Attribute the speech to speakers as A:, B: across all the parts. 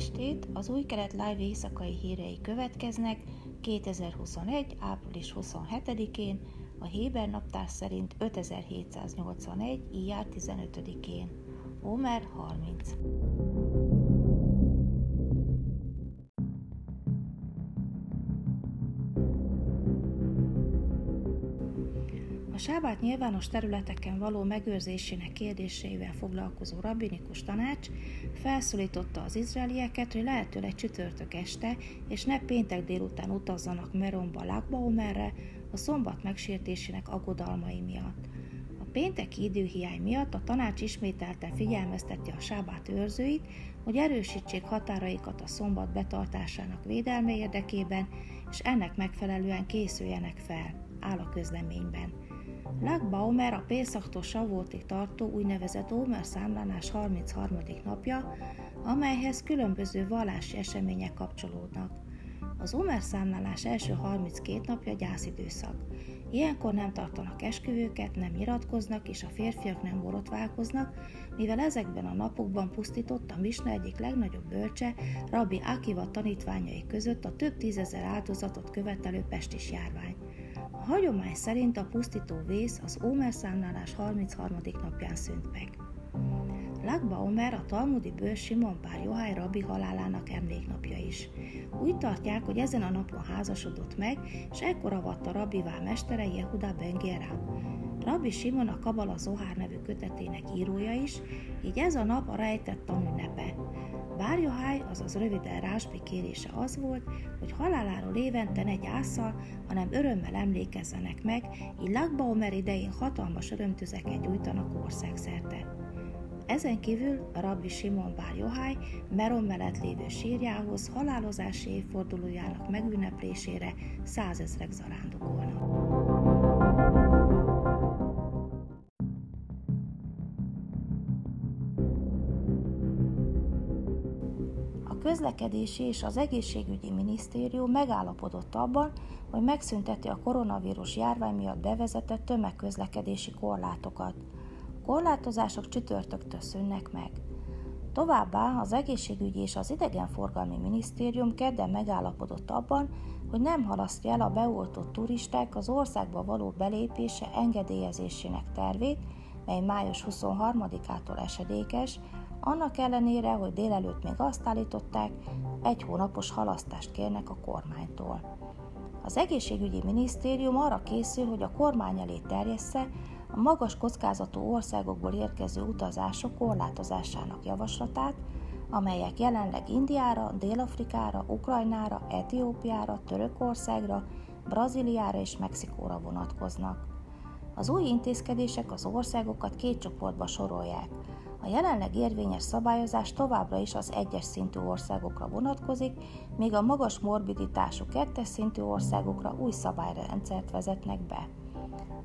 A: estét! Az új keret live éjszakai hírei következnek 2021. április 27-én, a Héber naptár szerint 5781. ijár 15-én. Omer 30. sábát nyilvános területeken való megőrzésének kérdéseivel foglalkozó rabbinikus tanács felszólította az izraelieket, hogy lehetőleg csütörtök este és ne péntek délután utazzanak Meronba Lakbaomerre a szombat megsértésének aggodalmai miatt. A pénteki időhiány miatt a tanács ismételten figyelmezteti a sábát őrzőit, hogy erősítsék határaikat a szombat betartásának védelme érdekében, és ennek megfelelően készüljenek fel, áll a közleményben. Lag Omer a Pészaktól Savótig tartó úgynevezett Omer számlánás 33. napja, amelyhez különböző vallási események kapcsolódnak. Az Omer számlálás első 32 napja gyászidőszak. Ilyenkor nem tartanak esküvőket, nem nyilatkoznak, és a férfiak nem borotválkoznak, mivel ezekben a napokban pusztított a Misna egyik legnagyobb bölcse, Rabbi Akiva tanítványai között a több tízezer áldozatot követelő pestis járvány. A hagyomány szerint a pusztító vész az Ómer számlálás 33. napján szűnt meg. Lagba Omer a talmudi bőr Simon Pár Johály rabbi halálának emléknapja is. Úgy tartják, hogy ezen a napon házasodott meg, és ekkor avatta rabbivá mestere Jehuda Ben Gera. Rabbi Simon a Kabala Zohár nevű kötetének írója is, így ez a nap a rejtett tanünnepe. Bárjohály, azaz röviden Rásbi kérése az volt, hogy haláláról évente ne gyászsal, hanem örömmel emlékezzenek meg, így Lakbaumer idején hatalmas örömtüzeket gyújtanak országszerte. Ezen kívül a rabbi Simon Bár Johály Meron mellett lévő sírjához halálozási évfordulójának megünneplésére százezrek zarándokolnak. Közlekedési és az egészségügyi minisztérium megállapodott abban, hogy megszünteti a koronavírus járvány miatt bevezetett tömegközlekedési korlátokat. A korlátozások csütörtöktől szűnnek meg. Továbbá az egészségügyi és az idegenforgalmi minisztérium kedden megállapodott abban, hogy nem halasztja el a beoltott turisták az országba való belépése engedélyezésének tervét, mely május 23-ától esedékes, annak ellenére, hogy délelőtt még azt állították, egy hónapos halasztást kérnek a kormánytól. Az egészségügyi minisztérium arra készül, hogy a kormány elé terjessze a magas kockázatú országokból érkező utazások korlátozásának javaslatát, amelyek jelenleg Indiára, Dél-Afrikára, Ukrajnára, Etiópiára, Törökországra, Brazíliára és Mexikóra vonatkoznak. Az új intézkedések az országokat két csoportba sorolják – a jelenleg érvényes szabályozás továbbra is az egyes szintű országokra vonatkozik, míg a magas morbiditású kettes szintű országokra új szabályrendszert vezetnek be.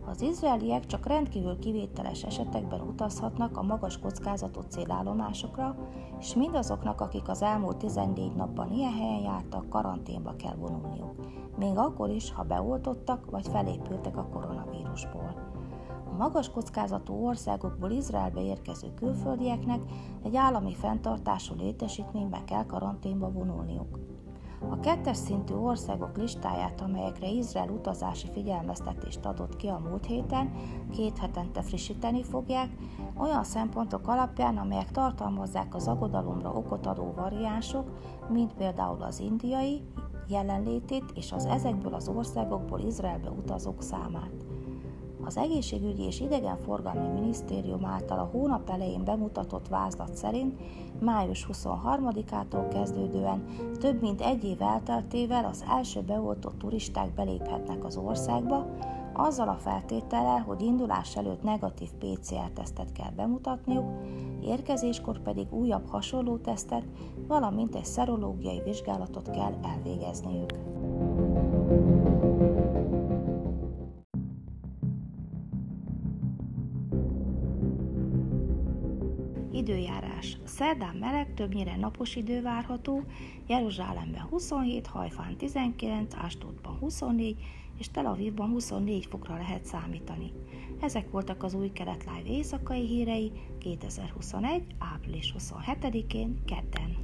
A: Az izraeliek csak rendkívül kivételes esetekben utazhatnak a magas kockázatú célállomásokra, és mindazoknak, akik az elmúlt 14 napban ilyen helyen jártak, karanténba kell vonulniuk, még akkor is, ha beoltottak vagy felépültek a koronavírusból magas kockázatú országokból Izraelbe érkező külföldieknek egy állami fenntartású létesítményben kell karanténba vonulniuk. A kettes szintű országok listáját, amelyekre Izrael utazási figyelmeztetést adott ki a múlt héten, két hetente frissíteni fogják, olyan szempontok alapján, amelyek tartalmazzák az aggodalomra okot adó variánsok, mint például az indiai jelenlétét és az ezekből az országokból Izraelbe utazók számát. Az Egészségügyi és Idegenforgalmi Minisztérium által a hónap elején bemutatott vázlat szerint május 23-ától kezdődően több mint egy év elteltével az első beoltott turisták beléphetnek az országba, azzal a feltétellel, hogy indulás előtt negatív PCR-tesztet kell bemutatniuk, érkezéskor pedig újabb hasonló tesztet, valamint egy szerológiai vizsgálatot kell elvégezniük. Időjárás. Szerdán meleg, többnyire napos idő várható, Jeruzsálemben 27, Hajfán 19, Ástótban 24 és Tel Avivban 24 fokra lehet számítani. Ezek voltak az új kelet live éjszakai hírei 2021. április 27-én kedden.